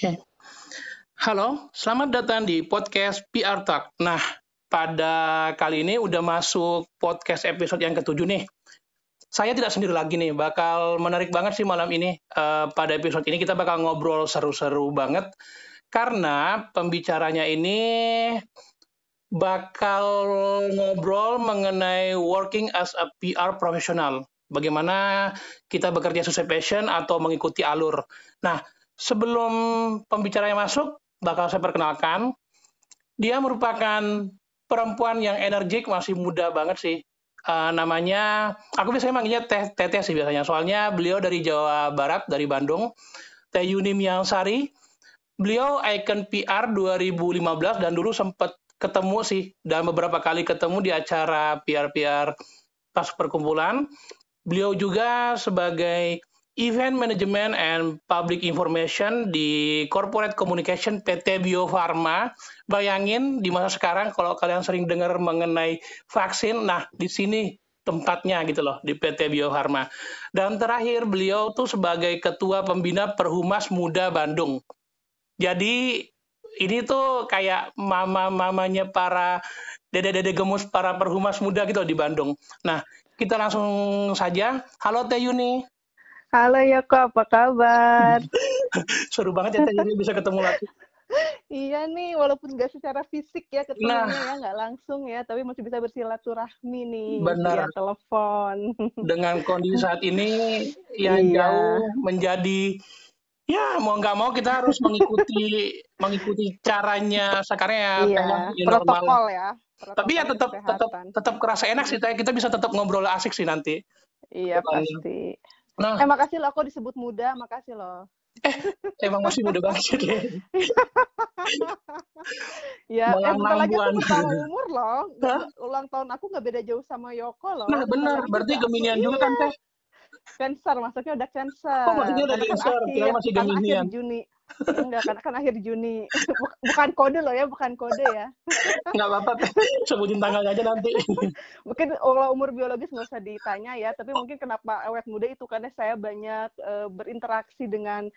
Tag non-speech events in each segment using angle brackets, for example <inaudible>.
Oke. Halo, selamat datang di podcast PR Talk. Nah, pada kali ini udah masuk podcast episode yang ketujuh nih. Saya tidak sendiri lagi nih, bakal menarik banget sih malam ini. Uh, pada episode ini kita bakal ngobrol seru-seru banget. Karena pembicaranya ini bakal ngobrol mengenai working as a PR professional. Bagaimana kita bekerja sesuai passion atau mengikuti alur. Nah, sebelum pembicaranya masuk, bakal saya perkenalkan. Dia merupakan perempuan yang energik, masih muda banget sih. Uh, namanya, aku biasanya manggilnya Teh Teteh sih biasanya. Soalnya beliau dari Jawa Barat, dari Bandung. Teh Yuni Miangsari. Beliau ikon PR 2015 dan dulu sempat ketemu sih dan beberapa kali ketemu di acara PR-PR pas perkumpulan. Beliau juga sebagai Event Management and Public Information di Corporate Communication PT Bio Farma. Bayangin di masa sekarang kalau kalian sering dengar mengenai vaksin, nah di sini tempatnya gitu loh di PT Bio Farma. Dan terakhir beliau tuh sebagai ketua pembina Perhumas Muda Bandung. Jadi ini tuh kayak mama-mamanya para dede-dede gemus para perhumas muda gitu di Bandung. Nah, kita langsung saja. Halo Teh Yuni. Halo Yoko, apa kabar? <laughs> Seru banget ya Teh bisa ketemu lagi. iya nih, walaupun nggak secara fisik ya ketemunya nah, ya, nggak langsung ya, tapi masih bisa bersilaturahmi nih benar. via telepon. <laughs> Dengan kondisi saat ini yang iya. jauh menjadi ya mau nggak mau kita harus mengikuti <laughs> mengikuti caranya sekarang ya iya, protokol ya. Protokol Tapi ya tetap tetap tetap kerasa enak sih, kita bisa tetap ngobrol asik sih nanti. Iya pasti. Nah. Eh makasih loh aku disebut muda, makasih loh. Eh, emang masih muda banget deh. <laughs> ya, eh, bentar lagi aku bertambah umur loh. Hah? Ulang tahun aku nggak beda jauh sama Yoko loh. Nah benar, berarti Geminian juga kan teh? Cancer, masuknya udah Cancer. Oh, maksudnya udah Cancer, kan kira masih Geminian. Kan Juni. Enggak, kan, kan akhir Juni. Bukan kode loh ya, bukan kode ya. Enggak apa-apa, <laughs> sebutin tanggal aja nanti. <laughs> mungkin kalau umur biologis nggak usah ditanya ya, tapi mungkin kenapa awet muda itu karena saya banyak uh, berinteraksi dengan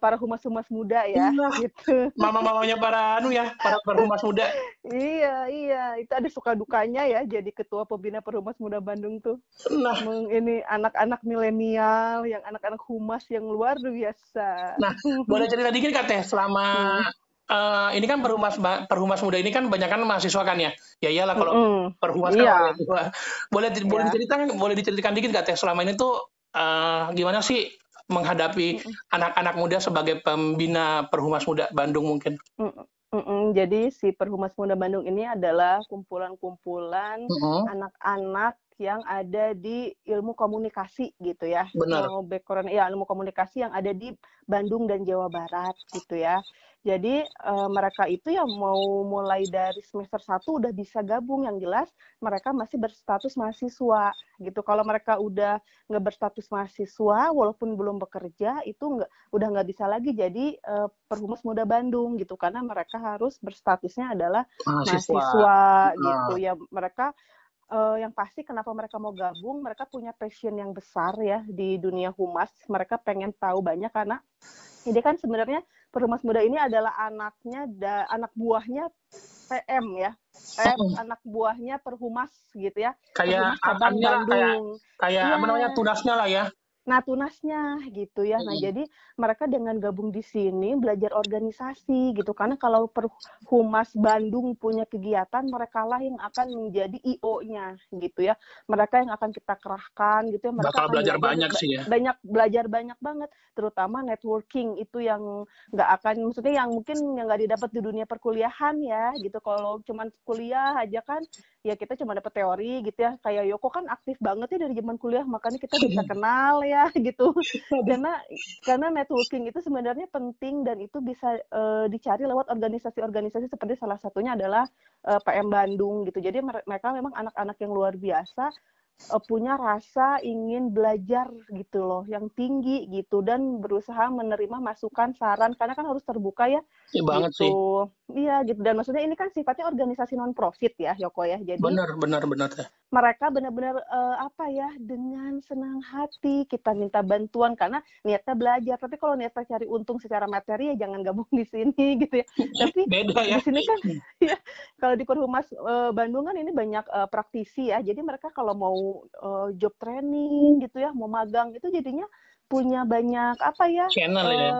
para humas-humas muda ya iya. gitu. Mama-mamanya para anu ya, para perhumas muda. iya, iya, itu ada suka dukanya ya jadi ketua pembina perhumas muda Bandung tuh. Nah, Meng, ini anak-anak milenial yang anak-anak humas yang luar biasa. Nah, boleh cerita dikit Kak Teh selama hmm. Uh, ini kan perhumas perhumas muda ini kan banyak kan mahasiswa kan ya ya iyalah kalau mm -hmm. perhumas kan iya. boleh yeah. boleh diceritakan boleh diceritakan dikit gak teh selama ini tuh uh, gimana sih menghadapi anak-anak muda sebagai pembina Perhumas Muda Bandung mungkin? Mm-mm, jadi si Perhumas Muda Bandung ini adalah kumpulan-kumpulan anak-anak yang ada di ilmu komunikasi gitu ya. Benar. Mau background ya ilmu komunikasi yang ada di Bandung dan Jawa Barat gitu ya. Jadi uh, mereka itu yang mau mulai dari semester 1 udah bisa gabung yang jelas mereka masih berstatus mahasiswa gitu. Kalau mereka udah nggak berstatus mahasiswa walaupun belum bekerja itu nggak udah nggak bisa lagi jadi uh, perhumas muda Bandung gitu karena mereka harus berstatusnya adalah mahasiswa, mahasiswa gitu nah. ya mereka uh, yang pasti kenapa mereka mau gabung mereka punya passion yang besar ya di dunia humas mereka pengen tahu banyak karena ini kan sebenarnya Perhumas Muda ini adalah anaknya da, anak buahnya PM ya. PM oh. anak buahnya Perhumas gitu ya. Kayak Perhumas Bandung. Kayak, kayak ya. apa namanya tunasnya lah ya. Nah, tunasnya gitu ya. Nah, jadi mereka dengan gabung di sini belajar organisasi gitu. Karena kalau Humas Bandung punya kegiatan, mereka lah yang akan menjadi IO-nya gitu ya. Mereka yang akan kita kerahkan gitu ya. Mereka Bakal belajar banyak sih ya. Banyak belajar banyak banget, terutama networking itu yang nggak akan maksudnya yang mungkin yang nggak didapat di dunia perkuliahan ya gitu. Kalau cuma kuliah aja kan ya kita cuma dapat teori gitu ya. Kayak Yoko kan aktif banget ya dari zaman kuliah, makanya kita bisa <laughs> kenal ya gitu karena karena networking itu sebenarnya penting dan itu bisa uh, dicari lewat organisasi-organisasi seperti salah satunya adalah uh, eh, PM Bandung gitu jadi mereka memang anak-anak yang luar biasa uh, punya rasa ingin belajar gitu loh yang tinggi gitu dan berusaha menerima masukan saran karena kan harus terbuka ya ya banget gitu. sih Iya gitu dan maksudnya ini kan sifatnya organisasi non profit ya Yoko ya. Jadi Benar benar benar ya. mereka benar-benar uh, apa ya dengan senang hati kita minta bantuan karena niatnya belajar. Tapi kalau niatnya cari untung secara materi ya jangan gabung di sini <laughs> gitu ya. Tapi <laughs> Beda ya. di sini kan <laughs> ya kalau di Perhumas uh, Bandung kan ini banyak uh, praktisi ya. Jadi mereka kalau mau uh, job training gitu ya, mau magang itu jadinya punya banyak apa ya channel uh, ya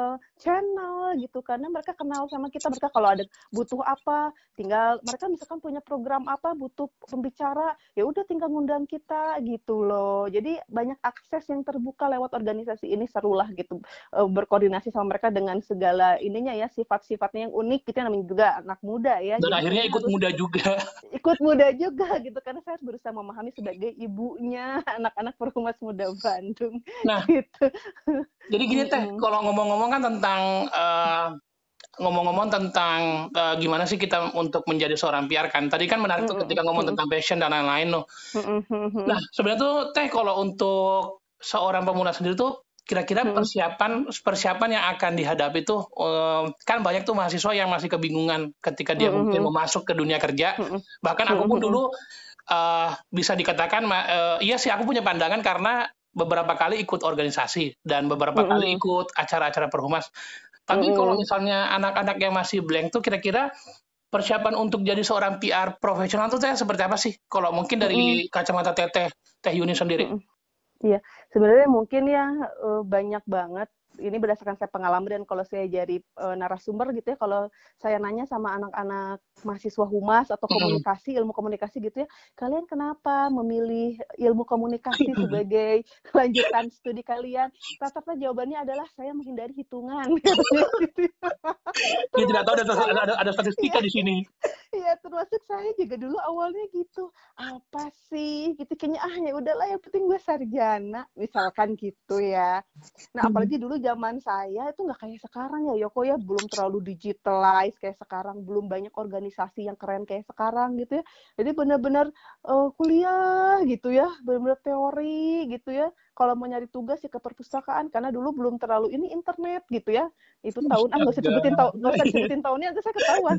channel gitu. Karena mereka kenal sama kita mereka kalau ada butuh apa tinggal mereka misalkan punya program apa butuh pembicara ya udah tinggal ngundang kita gitu loh. Jadi banyak akses yang terbuka lewat organisasi ini serulah gitu uh, berkoordinasi sama mereka dengan segala ininya ya sifat-sifatnya yang unik gitu namanya juga anak muda ya dan jadi akhirnya ikut muda juga. <laughs> ikut muda juga gitu karena saya berusaha memahami sebagai ibunya <laughs> anak-anak perhumas muda Bandung nah gitu jadi gini teh, kalau ngomong-ngomong kan tentang uh, ngomong-ngomong tentang uh, gimana sih kita untuk menjadi seorang PR kan. Tadi kan menarik tuh ketika ngomong tentang passion dan lain-lain loh. Nah, sebenarnya tuh teh kalau untuk seorang pemula sendiri tuh kira-kira persiapan persiapan yang akan dihadapi tuh uh, kan banyak tuh mahasiswa yang masih kebingungan ketika dia mungkin mau masuk ke dunia kerja. Bahkan aku pun dulu uh, bisa dikatakan uh, iya sih aku punya pandangan karena beberapa kali ikut organisasi dan beberapa mm -hmm. kali ikut acara-acara perhumas. Tapi mm -hmm. kalau misalnya anak-anak yang masih blank tuh kira-kira persiapan untuk jadi seorang PR profesional tuh teh seperti apa sih? Kalau mungkin dari mm -hmm. kacamata Teteh Teh Yuni sendiri. Iya, mm -hmm. sebenarnya mungkin ya banyak banget ini berdasarkan saya pengalaman dan kalau saya jadi uh, narasumber gitu ya kalau saya nanya sama anak-anak mahasiswa humas atau komunikasi ilmu komunikasi gitu ya kalian kenapa memilih ilmu komunikasi sebagai <laughs> lanjutan studi kalian? Rata-rata jawabannya adalah saya menghindari hitungan. <laughs> Dia tidak tahu ada ada, ada statistika di sini. <laughs> Iya termasuk saya juga dulu awalnya gitu apa sih? Gitu kayaknya ah ya udahlah yang penting gue sarjana. Misalkan gitu ya. Nah apalagi dulu zaman saya itu nggak kayak sekarang ya Yoko ya. Belum terlalu digitalize kayak sekarang. Belum banyak organisasi yang keren kayak sekarang gitu ya. Jadi benar-benar uh, kuliah gitu ya. Benar-benar teori gitu ya. Kalau mau nyari tugas ya ke perpustakaan. Karena dulu belum terlalu ini internet gitu ya. Itu tahun ah nggak usah sebutin tahun nggak usah sebutin tahunnya nanti saya ketahuan.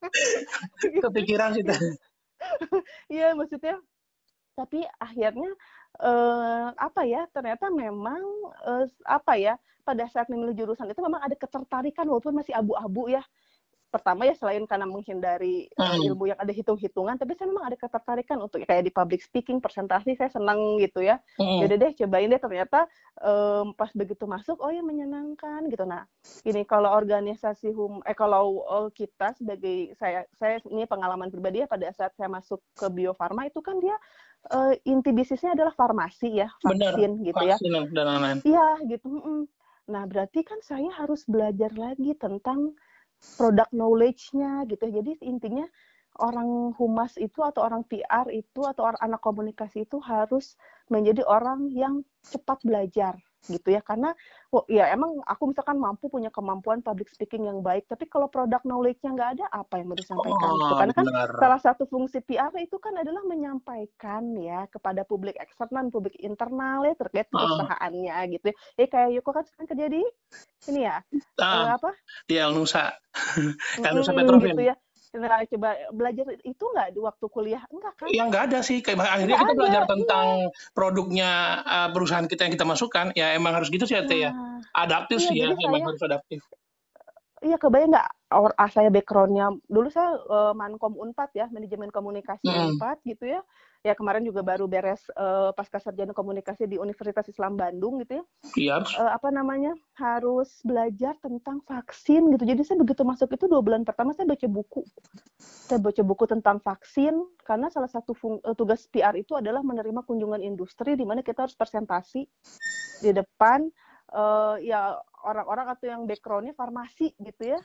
<laughs> Kepikiran sih iya maksudnya. Tapi akhirnya uh, apa ya ternyata memang uh, apa ya pada saat memilih jurusan itu memang ada ketertarikan walaupun masih abu-abu ya pertama ya selain karena menghindari hmm. ilmu yang ada hitung-hitungan tapi saya memang ada ketertarikan untuk kayak di public speaking presentasi saya senang gitu ya hmm. jadi deh cobain deh ternyata um, pas begitu masuk oh ya menyenangkan gitu nah ini kalau organisasi hum eh kalau uh, kita sebagai saya saya ini pengalaman pribadi ya pada saat saya masuk ke Bio Farma itu kan dia uh, inti bisnisnya adalah farmasi ya vaksin Bener, gitu ya. dan lain-lain. Iya gitu nah berarti kan saya harus belajar lagi tentang product knowledge-nya gitu. Jadi intinya orang humas itu atau orang PR itu atau orang anak komunikasi itu harus menjadi orang yang cepat belajar gitu ya. Karena oh, ya emang aku misalkan mampu punya kemampuan public speaking yang baik tapi kalau produk knowledge-nya nggak ada apa yang mau disampaikan? Oh, karena kan benar. salah satu fungsi PR itu kan adalah menyampaikan ya kepada publik eksternal publik internal ya terkait perusahaannya uh. gitu ya. Eh, kayak Yuko kan sekarang kerja di ini ya? Uh, apa? di Nusa <laughs> Nusa Petromin gitu ya Nah, coba belajar itu nggak di waktu kuliah? Enggak kan? Ya nggak ada sih. Kayak akhirnya kita ada, belajar tentang iya. produknya uh, perusahaan kita yang kita masukkan. Ya emang harus gitu sih ya, ya. Adaptif iya, sih ya, emang harus adaptif. Iya, kebayang nggak? Or, ah, saya backgroundnya dulu saya uh, mankom unpad ya, manajemen komunikasi mm. unpad gitu ya ya kemarin juga baru beres uh, pasca sarjana komunikasi di Universitas Islam Bandung gitu ya. Iya. Uh, apa namanya harus belajar tentang vaksin gitu. Jadi saya begitu masuk itu dua bulan pertama saya baca buku. Saya baca buku tentang vaksin karena salah satu fung, uh, tugas PR itu adalah menerima kunjungan industri di mana kita harus presentasi di depan uh, ya orang-orang atau yang backgroundnya farmasi gitu ya.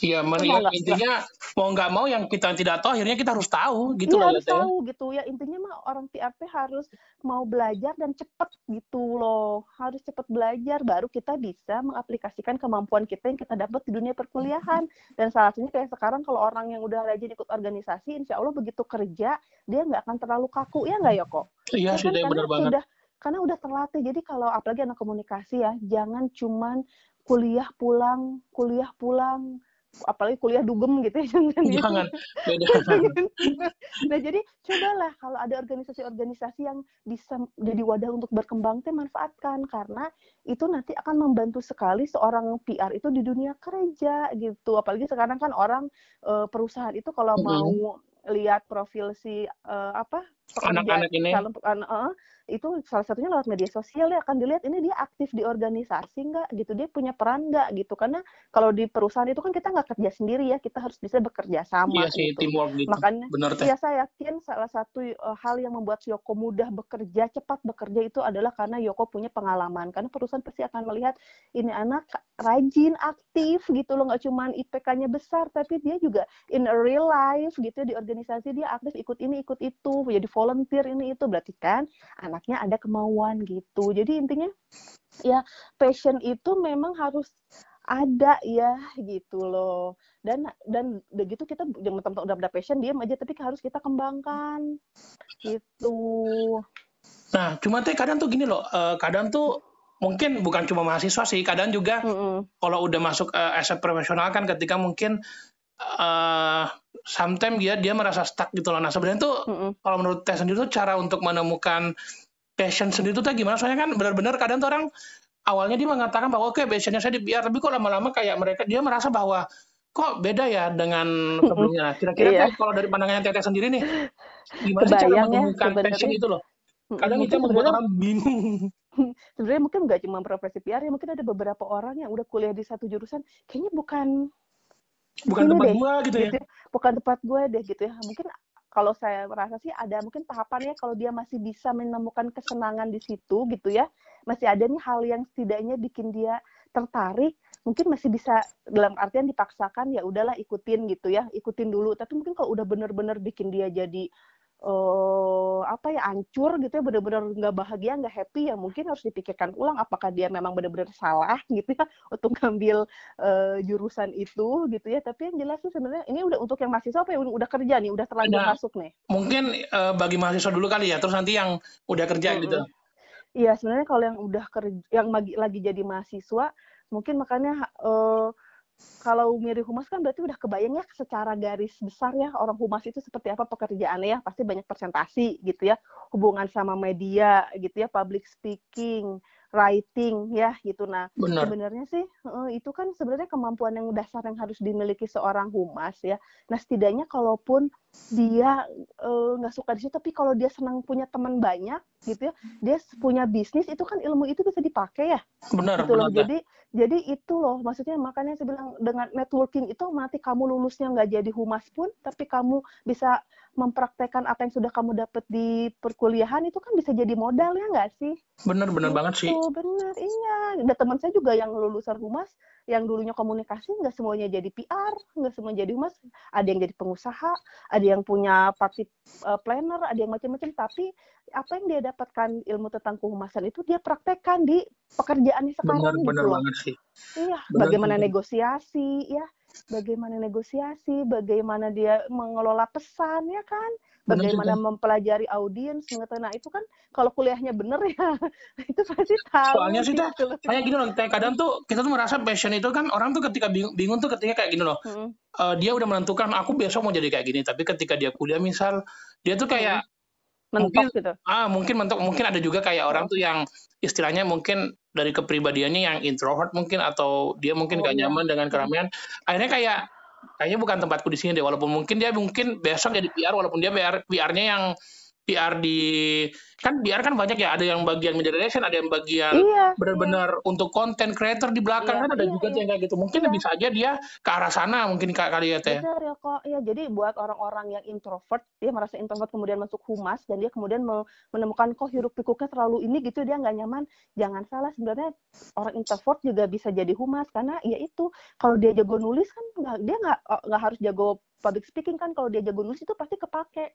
Iya, ya, intinya mau nggak mau yang kita tidak tahu akhirnya kita harus tahu gitu iya, loh. harus ya. tahu gitu ya intinya mah orang PRP harus mau belajar dan cepet gitu loh harus cepet belajar baru kita bisa mengaplikasikan kemampuan kita yang kita dapat di dunia perkuliahan dan salah satunya kayak sekarang kalau orang yang udah rajin ikut organisasi insya Allah begitu kerja dia nggak akan terlalu kaku ya nggak ya kok? Iya ya sih, kan? benar banget. Sudah, karena udah terlatih jadi kalau apalagi anak komunikasi ya jangan cuman kuliah pulang kuliah pulang apalagi kuliah dugem gitu ya <laughs> jangan, ya. jangan. beda <laughs> nah jadi cobalah kalau ada organisasi-organisasi yang bisa jadi wadah untuk berkembang teh manfaatkan karena itu nanti akan membantu sekali seorang PR itu di dunia kerja gitu apalagi sekarang kan orang uh, perusahaan itu kalau mm -hmm. mau lihat profil si uh, apa anak-anak ini calon uh, itu salah satunya lewat media sosial ya akan dilihat ini dia aktif di organisasi nggak gitu dia punya peran nggak gitu karena kalau di perusahaan itu kan kita nggak kerja sendiri ya kita harus bisa bekerja sama iya sih, gitu. teamwork gitu. makanya Bener, ya saya yakin salah satu uh, hal yang membuat Yoko mudah bekerja cepat bekerja itu adalah karena Yoko punya pengalaman karena perusahaan pasti akan melihat ini anak rajin aktif gitu loh nggak cuma IPK-nya besar tapi dia juga in a real life gitu di organisasi dia aktif ikut ini ikut itu jadi volunteer ini itu berarti kan anaknya ada kemauan gitu jadi intinya ya passion itu memang harus ada ya gitu loh dan dan begitu kita jangan teman-teman udah ada passion diam aja tapi harus kita kembangkan gitu nah cuma teh kadang tuh gini loh uh, kadang tuh mungkin bukan cuma mahasiswa sih kadang juga mm -hmm. kalau udah masuk uh, as a profesional kan ketika mungkin uh, sometimes dia dia merasa stuck gitu loh nah sebenarnya tuh mm -hmm. kalau menurut teh sendiri tuh cara untuk menemukan passion sendiri tuh gimana soalnya kan benar-benar kadang tuh orang awalnya dia mengatakan bahwa oke okay, passionnya saya di PR tapi kok lama-lama kayak mereka dia merasa bahwa kok beda ya dengan <laughs> sebelumnya. Kira-kira iya. kalau dari pandangannya Teteh sendiri nih, gimana sih cara ya, menemukan ya, passion itu loh? Kadang itu membuat orang bingung. <laughs> Sebenarnya mungkin nggak cuma profesi PR ya, mungkin ada beberapa orang yang udah kuliah di satu jurusan, kayaknya bukan bukan tempat deh, gua gitu, ya. gitu ya. Bukan tempat gue deh gitu ya. Mungkin kalau saya merasa sih ada mungkin tahapannya kalau dia masih bisa menemukan kesenangan di situ gitu ya. Masih ada nih hal yang setidaknya bikin dia tertarik, mungkin masih bisa dalam artian dipaksakan ya udahlah ikutin gitu ya, ikutin dulu. Tapi mungkin kalau udah bener-bener bikin dia jadi uh, apa ya ancur gitu ya benar-benar nggak bahagia nggak happy ya mungkin harus dipikirkan ulang apakah dia memang benar-benar salah <laughs> gitu ya untuk ngambil uh, jurusan itu gitu ya. Tapi yang jelas tuh sebenarnya ini udah untuk yang mahasiswa apa ya udah kerja nih udah terlanjur nah, masuk nih? Mungkin uh, bagi mahasiswa dulu kali ya terus nanti yang udah kerja hmm. gitu. Iya sebenarnya kalau yang udah kerja yang lagi lagi jadi mahasiswa mungkin makanya uh, kalau mirip humas kan berarti udah kebayang ya secara garis besar ya orang humas itu seperti apa pekerjaannya ya. Pasti banyak presentasi gitu ya. Hubungan sama media gitu ya public speaking writing ya gitu. Nah sebenarnya sih itu kan sebenarnya kemampuan yang dasar yang harus dimiliki seorang humas ya. Nah setidaknya kalaupun dia nggak uh, suka di situ tapi kalau dia senang punya teman banyak gitu ya dia punya bisnis itu kan ilmu itu bisa dipakai ya benar gitu benar loh. jadi jadi itu loh maksudnya makanya saya bilang dengan networking itu nanti kamu lulusnya nggak jadi humas pun tapi kamu bisa mempraktekkan apa yang sudah kamu dapat di perkuliahan itu kan bisa jadi modal ya nggak sih? Bener bener gitu, banget sih. Bener iya. Ada teman saya juga yang lulusan humas yang dulunya komunikasi nggak semuanya jadi PR, nggak semua jadi humas. Ada yang jadi pengusaha, ada yang punya party uh, planner, ada yang macam-macam. Tapi apa yang dia dapatkan ilmu tentang kehumasan itu dia praktekkan di pekerjaannya sekarang bener, gitu bener banget sih. Iya, bener, bagaimana bener. negosiasi ya bagaimana negosiasi, bagaimana dia mengelola pesan ya kan, bagaimana mempelajari audiens, mengetahui nah itu kan kalau kuliahnya bener ya <laughs> itu pasti tahu. Soalnya sih gitu. kayak gini loh, kadang tuh kita tuh merasa passion itu kan orang tuh ketika bingung, bingung tuh ketika kayak gini loh, hmm. uh, dia udah menentukan aku besok mau jadi kayak gini, tapi ketika dia kuliah misal dia tuh kayak hmm mentok mungkin, gitu. Ah, mungkin mentok. Mungkin ada juga kayak orang tuh yang istilahnya mungkin dari kepribadiannya yang introvert mungkin atau dia mungkin oh, gak iya. nyaman dengan keramaian. Akhirnya kayak kayaknya bukan tempatku di sini deh. Walaupun mungkin dia mungkin besok jadi PR walaupun dia PR PR-nya yang PR di kan PR kan banyak ya ada yang bagian media relation ada yang bagian iya, benar-benar iya. untuk konten creator di belakang iya, kan ada iya, juga iya. yang kayak gitu mungkin iya. bisa aja dia ke arah sana mungkin kali ya teh ya kok ya jadi buat orang-orang yang introvert dia merasa introvert kemudian masuk humas dan dia kemudian menemukan kok hiruk pikuknya terlalu ini gitu dia nggak nyaman jangan salah sebenarnya orang introvert juga bisa jadi humas karena ya itu kalau dia jago nulis kan dia nggak nggak harus jago public speaking kan kalau dia jago nulis itu pasti kepake.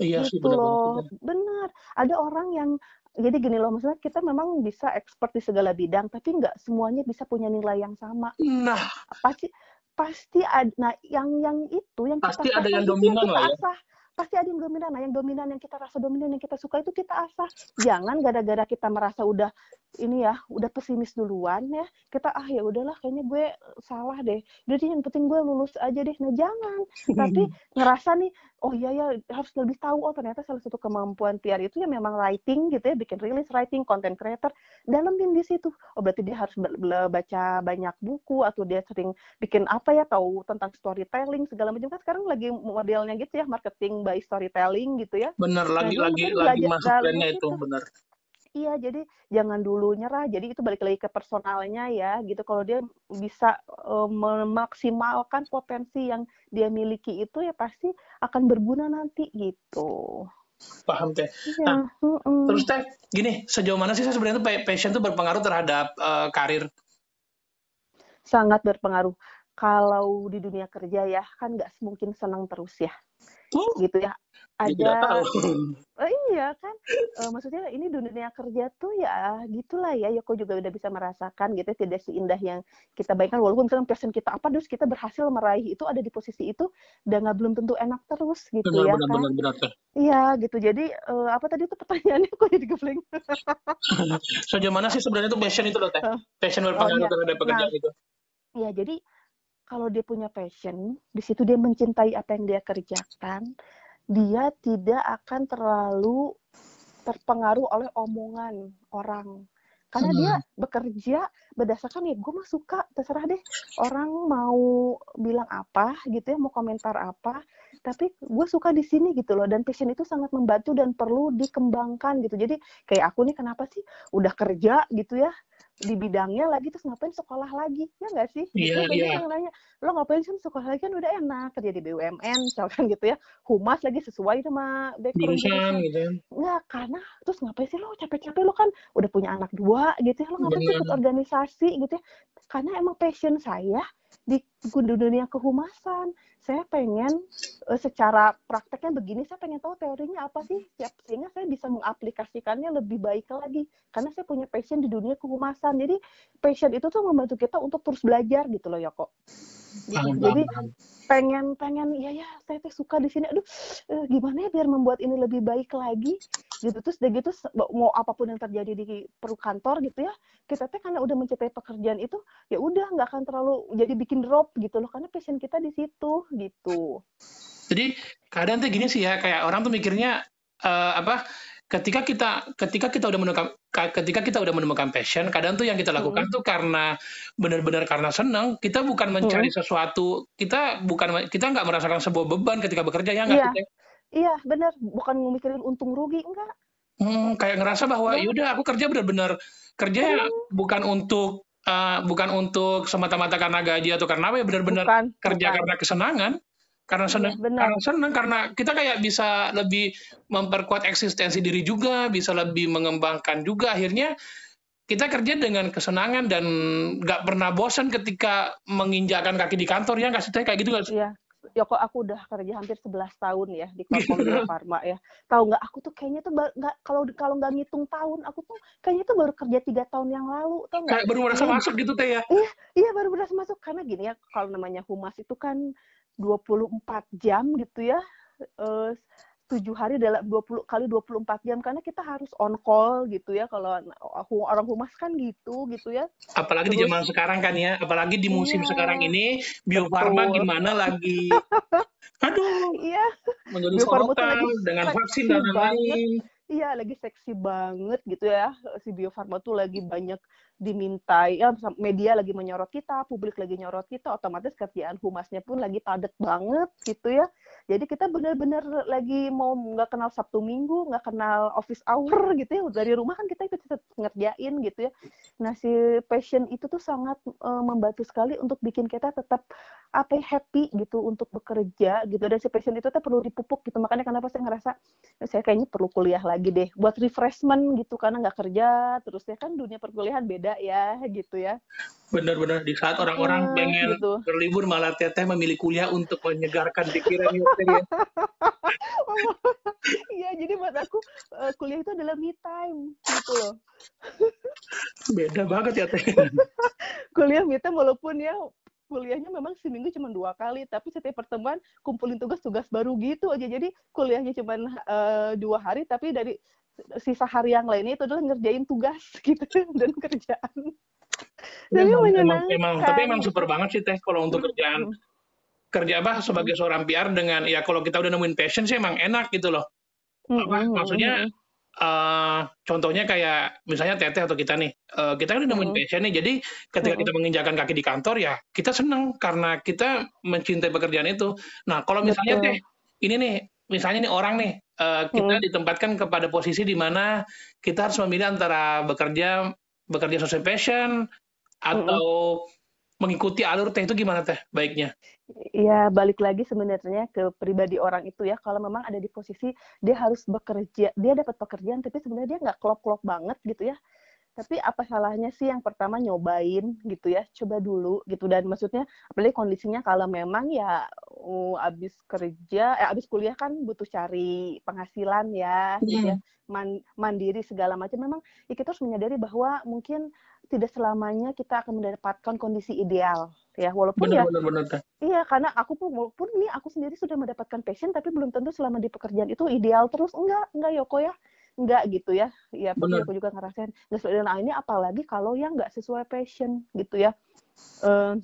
Iya gitu sih benar loh. benar. Ada orang yang jadi gini loh maksudnya kita memang bisa expert di segala bidang tapi nggak semuanya bisa punya nilai yang sama. Nah. Pasti pasti ada nah yang yang itu yang pasti kita ada yang dominan lah ya pasti ada yang dominan. Nah yang dominan yang kita rasa dominan yang kita suka itu kita asah. Jangan gara-gara kita merasa udah ini ya udah pesimis duluan ya kita ah ya udahlah kayaknya gue salah deh. Jadi yang penting gue lulus aja deh. Nah jangan. Tapi <laughs> ngerasa nih oh iya ya harus lebih tahu oh ternyata salah satu kemampuan PR itu ya memang writing gitu ya bikin rilis writing content creator dalamin di situ. Oh berarti dia harus baca banyak buku atau dia sering bikin apa ya tahu tentang storytelling segala macam. Kan sekarang lagi modelnya gitu ya marketing by storytelling gitu ya bener lagi nah, lagi lagi masuk trennya itu bener Iya, jadi jangan dulu nyerah. Jadi itu balik lagi ke personalnya ya, gitu. Kalau dia bisa uh, memaksimalkan potensi yang dia miliki itu ya pasti akan berguna nanti gitu. Paham teh. Iya. Nah, mm -mm. terus teh, gini, sejauh mana sih sebenarnya passion itu berpengaruh terhadap uh, karir? Sangat berpengaruh. Kalau di dunia kerja ya kan nggak mungkin senang terus ya. Uh, gitu ya. Ada <laughs> oh, iya kan? Uh, maksudnya ini dunia kerja tuh ya gitulah ya. Yoko juga udah bisa merasakan gitu tidak seindah yang kita bayangkan. Walaupun misalnya passion kita apa terus kita berhasil meraih itu ada di posisi itu dan nggak belum tentu enak terus gitu benar, ya benar, kan? benar, benar, iya gitu. Jadi uh, apa tadi tuh pertanyaannya? Kok jadi gefling <laughs> sejauh mana sih sebenarnya tuh passion itu loh teh? Passion berpengaruh oh, iya. terhadap pekerjaan nah, itu Iya, jadi kalau dia punya passion, di situ dia mencintai apa yang dia kerjakan, dia tidak akan terlalu terpengaruh oleh omongan orang. Karena hmm. dia bekerja berdasarkan ya gue mah suka, terserah deh orang mau bilang apa gitu ya, mau komentar apa, tapi gue suka di sini gitu loh. Dan passion itu sangat membantu dan perlu dikembangkan gitu. Jadi kayak aku nih kenapa sih udah kerja gitu ya, di bidangnya lagi terus ngapain sekolah lagi? Ya nggak sih? Iya gitu, iya. yang nanya lo ngapain sih sekolah lagi? Kan udah enak kerja di BUMN <laughs> misalkan gitu ya. Humas lagi sesuai sama background gitu nggak karena terus ngapain sih lo? Capek-capek lo kan udah punya anak dua gitu ya. Lo ngapain sih ikut organisasi gitu ya. Karena emang passion saya di dunia kehumasan. Saya pengen uh, secara prakteknya begini saya pengen tahu teorinya apa sih sehingga saya bisa mengaplikasikannya lebih baik lagi karena saya punya passion di dunia kehumasan. Jadi passion itu tuh membantu kita untuk terus belajar gitu loh ya kok gitu. jadi pengen pengen ya ya saya tuh suka di sini. Aduh eh, gimana ya biar membuat ini lebih baik lagi? Gitu terus udah gitu mau apa pun yang terjadi di perlu kantor gitu ya kita tuh karena udah mencintai pekerjaan itu ya udah nggak akan terlalu jadi bikin drop gitu loh karena passion kita di situ gitu. Jadi kadang tuh gini sih ya kayak orang tuh mikirnya uh, apa ketika kita ketika kita udah menemukan ketika kita udah menemukan passion kadang tuh yang kita lakukan hmm. tuh karena benar-benar karena senang kita bukan mencari hmm. sesuatu kita bukan kita nggak merasakan sebuah beban ketika bekerja ya nggak iya. Iya, benar. Bukan mikirin untung rugi, enggak. Hmm, kayak ngerasa bahwa ya udah aku kerja benar-benar kerja hmm. bukan untuk uh, bukan untuk semata-mata karena gaji atau karena apa ya benar-benar kerja bukan. karena kesenangan karena iya, senang ya, karena senang karena kita kayak bisa lebih memperkuat eksistensi diri juga bisa lebih mengembangkan juga. Akhirnya kita kerja dengan kesenangan dan nggak pernah bosan ketika menginjakan kaki di kantor ya nggak sih kayak gitu nggak Iya, ya kok aku udah kerja hampir 11 tahun ya di Korpol <laughs> Farma ya. Tahu nggak aku tuh kayaknya tuh nggak kalau kalau nggak ngitung tahun aku tuh kayaknya tuh baru kerja tiga tahun yang lalu tau nggak? Kayak baru merasa ya, masuk gitu teh ya? Iya, iya baru merasa masuk karena gini ya kalau namanya humas itu kan 24 jam gitu ya. Uh, tujuh hari dalam 20 kali 24 jam karena kita harus on call gitu ya kalau orang humas kan gitu gitu ya. Apalagi Terus, di zaman sekarang kan ya apalagi di musim iya, sekarang ini Bio Farma gimana lagi? <laughs> Aduh iya. menjadi sorotan dengan vaksin dan lain-lain. Iya lagi seksi banget gitu ya si Bio Farma tuh lagi banyak dimintai ya media lagi menyorot kita publik lagi nyorot kita otomatis kerjaan humasnya pun lagi padat banget gitu ya. Jadi kita benar-benar lagi mau nggak kenal Sabtu Minggu nggak kenal office hour <laughs> gitu ya dari rumah kan kita ikut ngerjain gitu ya. Nah si passion itu tuh sangat uh, membantu sekali untuk bikin kita tetap apa ya, happy gitu untuk bekerja gitu. Dan si passion itu tuh perlu dipupuk gitu. Makanya kenapa saya ngerasa saya kayaknya perlu kuliah lagi deh buat refreshment gitu karena nggak kerja terus ya. Kan dunia perkuliahan beda ya gitu ya. Benar-benar di saat orang-orang hmm, pengen gitu. berlibur malah teteh memilih kuliah untuk menyegarkan pikiran ya. <laughs> Iya, jadi buat aku uh, kuliah itu adalah me time gitu loh. Beda banget ya teh. <laughs> kuliah me time walaupun ya kuliahnya memang seminggu cuma dua kali tapi setiap pertemuan kumpulin tugas-tugas baru gitu aja jadi kuliahnya cuma uh, dua hari tapi dari sisa hari yang lainnya itu adalah ngerjain tugas <laughs> gitu dan kerjaan. Tapi emang, emang, tapi emang super banget sih teh kalau untuk kerjaan. Kerja apa? Sebagai seorang PR dengan ya kalau kita udah nemuin passion sih emang enak gitu loh. Apa? maksudnya uh, contohnya kayak misalnya Teteh atau kita nih, uh, kita kan udah nemuin passion nih, jadi ketika kita menginjakan kaki di kantor ya kita seneng karena kita mencintai pekerjaan itu. Nah kalau misalnya Betul. Teh, ini nih, misalnya nih orang nih, uh, kita hmm. ditempatkan kepada posisi di mana kita harus memilih antara bekerja bekerja sesuai passion atau hmm mengikuti alur teh itu gimana teh baiknya? Ya balik lagi sebenarnya ke pribadi orang itu ya. Kalau memang ada di posisi dia harus bekerja, dia dapat pekerjaan tapi sebenarnya dia nggak klop-klop banget gitu ya. Tapi apa salahnya sih yang pertama nyobain gitu ya, coba dulu gitu. Dan maksudnya apalagi kondisinya kalau memang ya uh, abis kerja, eh abis kuliah kan butuh cari penghasilan ya, mm. gitu ya, Man, mandiri segala macam. Memang ya kita harus menyadari bahwa mungkin tidak selamanya kita akan mendapatkan kondisi ideal ya. Walaupun benar, ya benar, benar, iya karena aku pun walaupun ini aku sendiri sudah mendapatkan passion tapi belum tentu selama di pekerjaan itu ideal terus. Enggak enggak Yoko ya enggak gitu ya. Ya pasti aku juga ngerasain. Nggak sesuai nah ini apalagi kalau yang enggak sesuai passion gitu ya. Uh,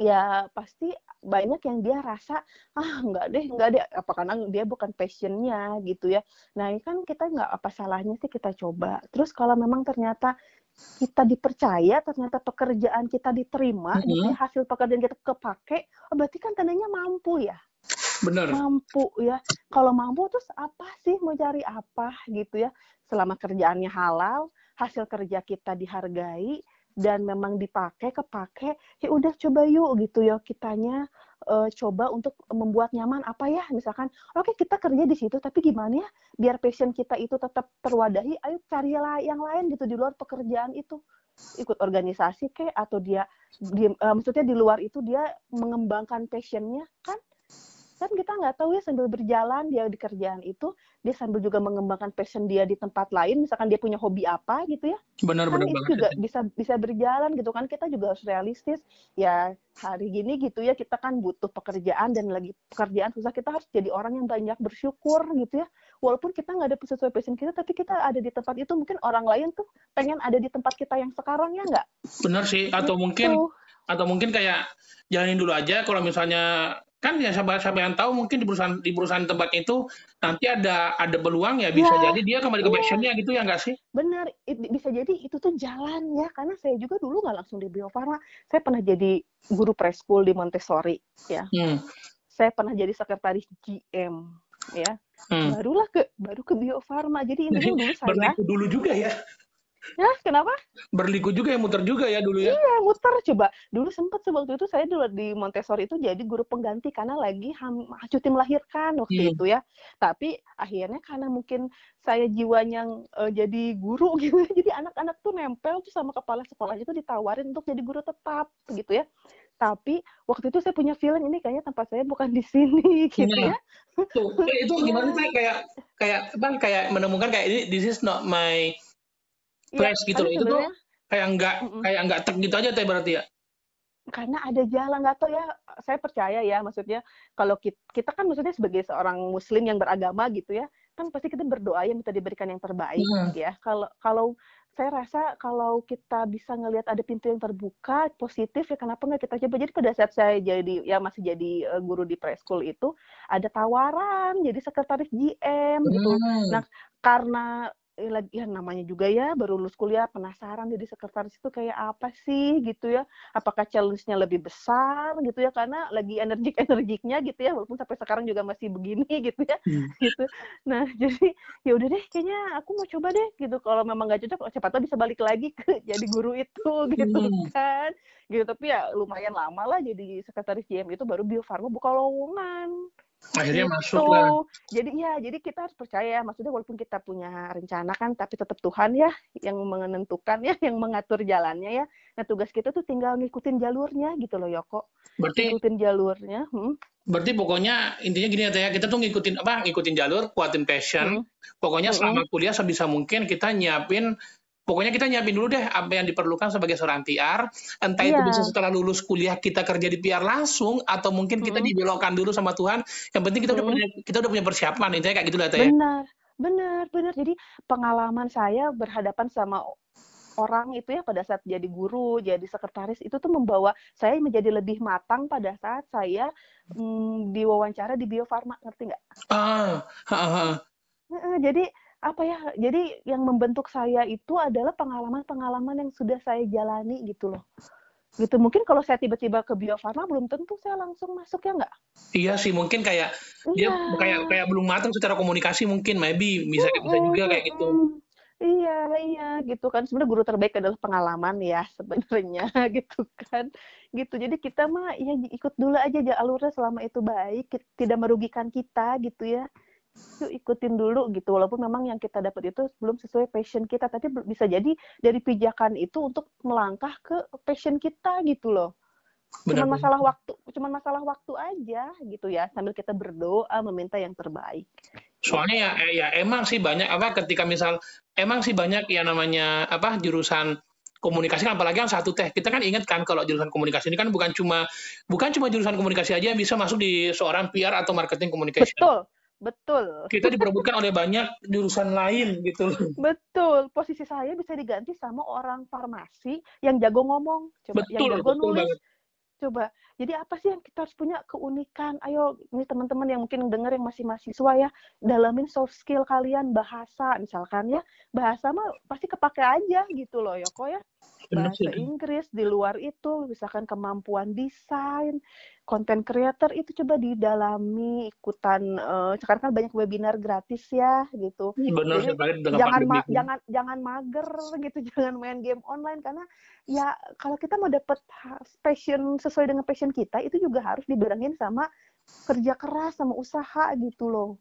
ya pasti banyak yang dia rasa ah enggak deh enggak deh. Apa karena dia bukan passionnya gitu ya. Nah ini kan kita nggak apa salahnya sih kita coba? Terus kalau memang ternyata kita dipercaya ternyata pekerjaan kita diterima mm -hmm. hasil pekerjaan kita kepake oh, berarti kan tandanya mampu ya benar mampu ya. Kalau mampu terus apa sih? Mau cari apa gitu ya? Selama kerjaannya halal hasil kerja kita dihargai dan memang dipakai kepake ya udah coba yuk gitu ya. Kitanya uh, coba untuk membuat nyaman. Apa ya? Misalkan oke okay, kita kerja di situ tapi gimana ya? Biar passion kita itu tetap terwadahi ayo carilah yang lain gitu di luar pekerjaan itu. Ikut organisasi kayak atau dia, dia uh, maksudnya di luar itu dia mengembangkan passionnya kan kan kita nggak tahu ya sambil berjalan dia di kerjaan itu dia sambil juga mengembangkan passion dia di tempat lain misalkan dia punya hobi apa gitu ya. Benar kan benar itu juga bisa bisa berjalan gitu kan. Kita juga harus realistis. Ya hari gini gitu ya kita kan butuh pekerjaan dan lagi pekerjaan susah kita harus jadi orang yang banyak bersyukur gitu ya. Walaupun kita nggak ada sesuai passion kita tapi kita ada di tempat itu mungkin orang lain tuh pengen ada di tempat kita yang sekarang ya nggak? Benar sih atau gitu. mungkin atau mungkin kayak jalanin dulu aja kalau misalnya kan ya siapa yang tahu mungkin di perusahaan di perusahaan tempat itu nanti ada ada peluang ya bisa ya, jadi dia kembali ke ya. passionnya gitu ya nggak sih? Benar bisa jadi itu tuh jalan ya karena saya juga dulu nggak langsung di Bio Farma. Saya pernah jadi guru preschool di Montessori ya. Hmm. saya pernah jadi sekretaris GM ya. Hmm. barulah ke baru ke Bio Farma. Jadi ini dulu <laughs> saya dulu juga ya Ya, kenapa? Berliku juga ya, muter juga ya dulu ya? Iya, muter. Coba. Dulu sempat waktu itu saya dulu di Montessori itu jadi guru pengganti karena lagi ham, cuti melahirkan waktu hmm. itu ya. Tapi akhirnya karena mungkin saya jiwanya uh, jadi guru <laughs> gitu, jadi anak-anak tuh nempel tuh sama kepala sekolah itu ditawarin untuk jadi guru tetap gitu ya. Tapi waktu itu saya punya feeling ini kayaknya tempat saya bukan di sini <laughs> gitu nah, ya. Tuh, itu gimana sih kayak kayak bang kayak menemukan kayak ini this is not my Flash ya, gitu loh. Itu tuh kayak nggak mm -mm. kayak nggak tek gitu aja teh berarti ya. Karena ada jalan nggak tahu ya. Saya percaya ya, maksudnya kalau kita, kita kan maksudnya sebagai seorang muslim yang beragama gitu ya, kan pasti kita berdoa yang minta diberikan yang terbaik mm. ya. Kalau kalau saya rasa kalau kita bisa ngelihat ada pintu yang terbuka positif ya kenapa nggak kita coba jadi pada saat saya jadi ya masih jadi uh, guru di preschool itu ada tawaran jadi sekretaris GM gitu nah karena Eh, lagi ya namanya juga ya baru lulus kuliah penasaran jadi sekretaris itu kayak apa sih gitu ya. Apakah challenge-nya lebih besar gitu ya karena lagi energik energiknya gitu ya walaupun sampai sekarang juga masih begini <laughs> gitu ya hmm. gitu. Nah <laughs> jadi ya udah deh kayaknya aku mau coba deh gitu. Kalau memang nggak cocok siapa tahu bisa balik lagi ke <laughs> jadi guru itu gitu hmm. kan. Gitu tapi ya lumayan lama lah jadi sekretaris GM itu baru Bio Farma buka lowongan akhirnya gitu. masuk lah. Jadi ya, jadi kita harus percaya. Maksudnya walaupun kita punya rencana kan, tapi tetap Tuhan ya yang menentukan ya, <laughs> yang mengatur jalannya ya. Nah tugas kita tuh tinggal ngikutin jalurnya gitu loh Yoko. Berarti ngikutin jalurnya. Hmm. Berarti pokoknya intinya gini ya, kita tuh ngikutin apa? Ngikutin jalur, kuatin passion. Hmm. Pokoknya hmm. selama kuliah sebisa mungkin kita nyiapin pokoknya kita nyiapin dulu deh apa yang diperlukan sebagai seorang PR entah itu Iya. bisa setelah lulus kuliah kita kerja di PR langsung atau mungkin kita Mm-mm. dibelokkan dulu sama Tuhan yang penting kita udah Mm-mm. punya kita udah punya persiapan intinya kayak gitu lah ya Benar, benar, benar. Jadi pengalaman saya berhadapan sama orang itu ya pada saat jadi guru, jadi sekretaris itu tuh membawa saya menjadi lebih matang pada saat saya mm, diwawancara di Bio Farma, ngerti nggak? ah ha, ha, jadi apa ya? Jadi yang membentuk saya itu adalah pengalaman-pengalaman yang sudah saya jalani gitu loh. Gitu mungkin kalau saya tiba-tiba ke Bio Farma belum tentu saya langsung masuk ya nggak? iya sih mungkin kayak dia Iya. kayak kayak belum matang secara komunikasi mungkin maybe bisa bisa juga kayak gitu. Iya, iya, gitu kan. Sebenarnya guru terbaik adalah pengalaman ya <laughs> sebenarnya, gitu kan. Gitu. Jadi kita mah ya ikut dulu aja aja alurnya selama itu baik, tidak merugikan kita gitu ya. Yuk ikutin dulu gitu. Walaupun memang yang kita dapat itu belum sesuai passion kita, tapi bisa jadi dari pijakan itu untuk melangkah ke passion kita gitu loh. benar Cuman masalah waktu, cuman masalah waktu aja gitu ya, sambil kita berdoa meminta yang terbaik. soalnya ya eh, ya emang sih banyak apa ketika misal emang sih banyak ya namanya apa jurusan komunikasi kan apalagi yang satu teh kita kan ingat kan kalau jurusan komunikasi ini kan bukan cuma bukan cuma jurusan komunikasi aja yang bisa masuk di seorang PR atau marketing communication Betul, betul. kita diperebutkan oleh banyak jurusan lain gitu loh Betul, posisi saya bisa diganti sama orang farmasi yang jago ngomong, coba yang betul jago betul nulis, banget coba. Jadi apa sih yang kita harus punya keunikan? Ayo, ini teman-teman yang mungkin dengar yang masih mahasiswa ya, dalamin soft skill kalian bahasa, misalkan ya, bahasa mah pasti kepake aja gitu loh ya kok ya. Bahasa Inggris di luar itu, misalkan kemampuan desain, konten creator itu coba didalami, ikutan. eh, sekarang kan banyak webinar gratis ya gitu. Benar jadi jangan ma- jangan jangan mager <laughs> gitu jangan main game online karena ya kalau kita mau dapet ha- passion sesuai dengan passion kita itu juga harus dibarengin sama kerja keras sama usaha gitu loh.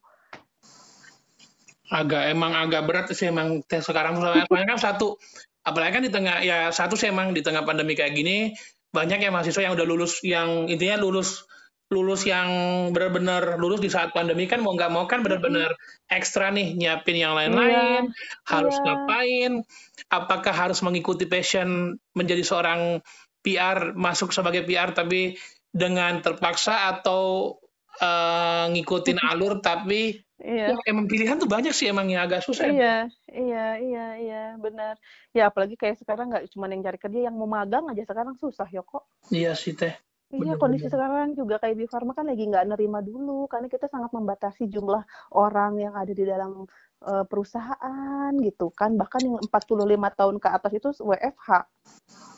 Agak emang agak berat sih emang sekarang soalnya kan satu apalagi kan di tengah ya satu sih emang di tengah pandemi kayak gini banyak ya mahasiswa yang udah lulus yang intinya lulus lulus yang benar-benar lulus di saat pandemi kan mau nggak mau kan benar-benar ekstra nih nyiapin yang lain-lain harus iya. ngapain apakah harus mengikuti passion menjadi seorang PR masuk sebagai PR tapi dengan terpaksa atau eh, ngikutin alur tapi iya Ya, emang pilihan tuh banyak sih emang yang agak susah. iya iya iya iya benar ya apalagi kayak sekarang nggak cuma yang cari kerja yang mau magang aja sekarang susah ya kok Iya sih teh. Iya, kondisi benar. sekarang juga kayak di Farma kan lagi nggak nerima dulu karena kita sangat membatasi jumlah orang yang ada di dalam eh, perusahaan gitu kan. Bahkan yang 45 tahun ke atas itu WFH.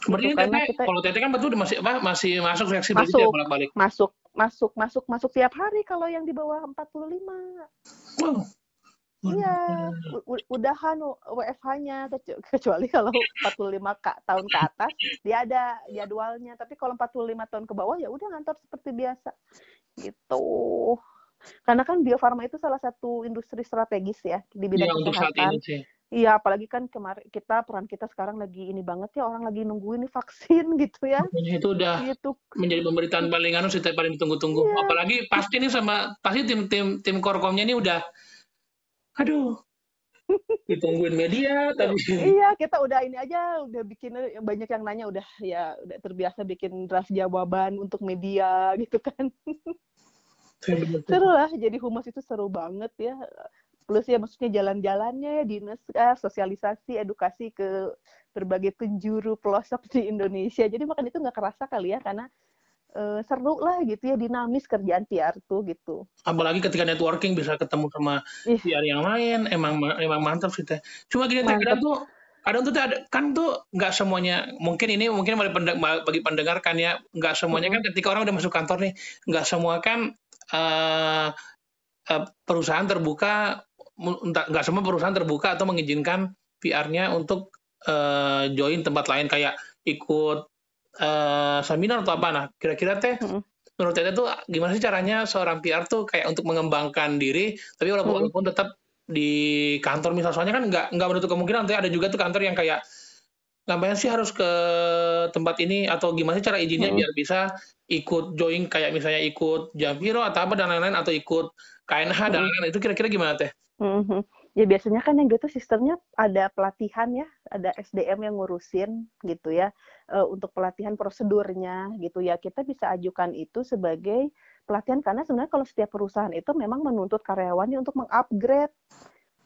Berarti karena teteh, kita- kalau teteh kan betul masih apa masih masuk fleksibel Masuk. ya bolak-balik. Masuk, masuk, masuk, masuk tiap hari kalau yang di bawah 45. Wow. Iya, udahan WFH-nya kecu- kecuali kalau 45 ka- tahun ke atas dia ada jadwalnya. Tapi kalau 45 tahun ke bawah ya udah ngantor seperti biasa. Gitu. Karena kan Bio Farma itu salah satu industri strategis ya di bidang Iya untuk saat kesehatan. Ini. Iya, apalagi kan kemarin kita peran kita sekarang lagi ini banget ya orang lagi nungguin nih vaksin <laughs> gitu ya. Itu udah Gitu. menjadi pemberitaan paling anu sih paling ditunggu-tunggu. Iya. Apalagi pasti nih sama pasti tim-tim tim korkomnya ini udah aduh <laughs> ditungguin media tapi Iya, kita udah ini aja udah bikin banyak yang nanya udah ya udah terbiasa bikin draft jawaban untuk media gitu kan. seru lah jadi humas itu seru banget ya plus ya maksudnya jalan-jalannya ya dinas eh, sosialisasi edukasi ke berbagai penjuru pelosok di Indonesia. Jadi makan itu nggak kerasa kali ya karena eh, seru lah gitu ya dinamis kerjaan PR tuh gitu. Apalagi ketika networking bisa ketemu sama Ih. PR yang lain emang emang mantap sih teh. Cuma gini teh kadang tuh kadang tuh ada kan tuh nggak semuanya mungkin ini mungkin bagi pendeng- bagi pendengar kan ya nggak semuanya kan ketika orang udah masuk kantor nih nggak semua kan eh, eh, perusahaan terbuka nggak semua perusahaan terbuka atau mengizinkan PR-nya untuk eh, join tempat lain kayak ikut eh, seminar atau apa nah kira-kira teh Mm-mm. menurut Teteh tuh gimana sih caranya seorang PR tuh kayak untuk mengembangkan diri tapi walaupun, tetap di kantor misal soalnya kan nggak nggak menutup kemungkinan nanti ada juga tuh kantor yang kayak ngapain sih harus ke tempat ini atau gimana sih cara izinnya Mm-mm. biar bisa ikut join kayak misalnya ikut Javiro atau apa dan lain-lain atau ikut KNH dan Mm-mm. lain-lain itu kira-kira gimana teh? Mhm. ya biasanya kan yang gitu sistemnya ada pelatihan ya, ada SDM yang ngurusin gitu ya uh, untuk pelatihan prosedurnya gitu ya. Kita bisa ajukan itu sebagai pelatihan karena sebenarnya kalau setiap perusahaan itu memang menuntut karyawannya untuk mengupgrade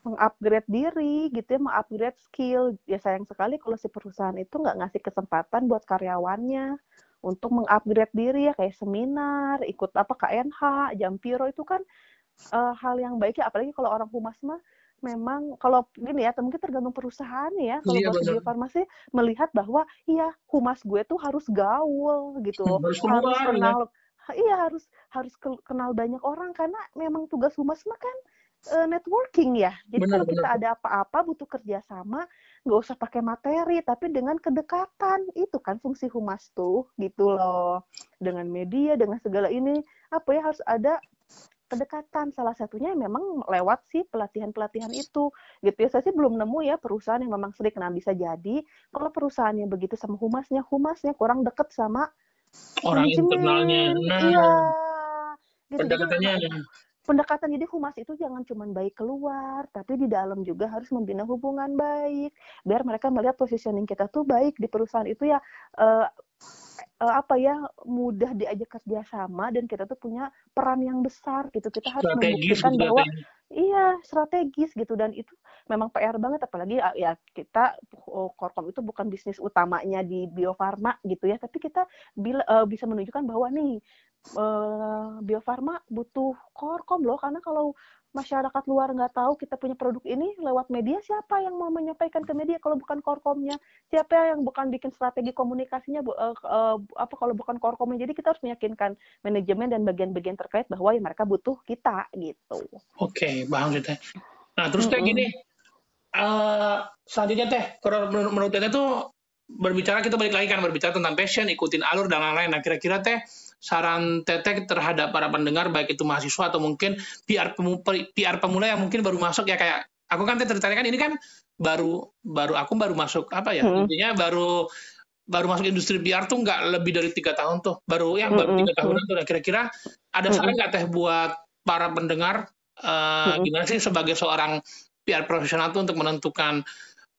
mengupgrade diri gitu ya, mengupgrade skill. Ya sayang sekali kalau si perusahaan itu nggak ngasih kesempatan buat karyawannya untuk mengupgrade diri ya kayak seminar, ikut apa KNH, Jampiro itu kan uh, hal yang baik ya apalagi kalau orang humas mah memang kalau gini ya mungkin tergantung perusahaan ya kalau iya, buat farmasi melihat bahwa iya humas gue tuh harus gaul gitu <laughs> harus, harus ya. kenal ya. iya harus harus kenal banyak orang karena memang tugas humas mah kan uh, networking ya jadi benar, kalau benar. kita ada apa-apa butuh kerjasama nggak usah pakai materi tapi dengan kedekatan itu kan fungsi humas tuh gitu loh dengan media dengan segala ini apa ya harus ada kedekatan. Salah satunya memang lewat sih pelatihan-pelatihan itu. Gitu ya. Saya sih belum nemu ya perusahaan yang memang sering nah bisa jadi kalau perusahaannya begitu sama humasnya humasnya kurang deket sama orang internalnya. Nah iya. Gitu. pendekatannya. jadi, pendekatan. Jadi humas itu jangan cuma baik keluar tapi di dalam juga harus membina hubungan baik. Biar mereka melihat positioning kita tuh baik di perusahaan itu ya. Uh, uh, apa ya mudah diajak kerja sama dan kita tuh punya peran yang besar gitu. Kita harus strategis, membuktikan bahwa iya strategis gitu. Dan itu memang PR banget apalagi ya kita oh, Korkom itu bukan bisnis utamanya di biofarma gitu ya. Tapi kita bila, uh, bisa menunjukkan bahwa nih uh, biofarma butuh Korkom loh karena kalau masyarakat luar nggak tahu kita punya produk ini lewat media siapa yang mau menyampaikan ke media kalau bukan korkomnya? Siapa yang bukan bikin strategi komunikasinya uh, uh, apa kalau bukan korkomnya? Jadi kita harus meyakinkan manajemen dan bagian-bagian terkait bahwa ya mereka butuh kita gitu. Oke okay, paham sih teh nah terus teh mm -hmm. gini. Uh, selanjutnya teh kalau menurut, menurut teh tuh berbicara kita balik lagi kan berbicara tentang passion ikutin alur dan lain-lain. Nah kira-kira teh saran Tetek terhadap para pendengar baik itu mahasiswa atau mungkin PR pemula, PR pemula yang mungkin baru masuk ya kayak aku kan tertarik kan ini kan baru baru aku baru masuk apa ya hmm. intinya baru baru masuk industri PR tuh nggak lebih dari tiga tahun tuh baru yang baru hmm, tiga hmm. tahunan tuh nah, kira-kira ada saran nggak teh buat para pendengar uh, gimana sih sebagai seorang PR profesional tuh untuk menentukan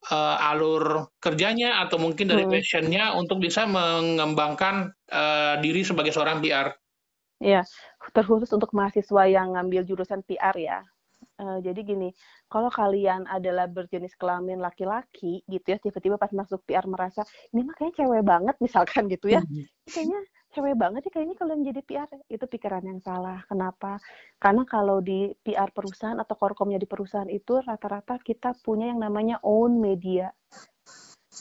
uh, alur kerjanya atau mungkin dari hmm. passionnya untuk bisa mengembangkan uh, diri sebagai seorang PR. Ya, terkhusus untuk mahasiswa yang ngambil jurusan PR ya. Uh, jadi gini, kalau kalian adalah berjenis kelamin laki-laki gitu ya, tiba-tiba pas masuk PR merasa ini mah kayaknya cewek banget misalkan gitu ya, hmm. kayaknya cewek banget sih kayaknya kalau jadi PR itu pikiran yang salah. Kenapa? Karena kalau di PR perusahaan atau korkomnya di perusahaan itu rata-rata kita punya yang namanya own media.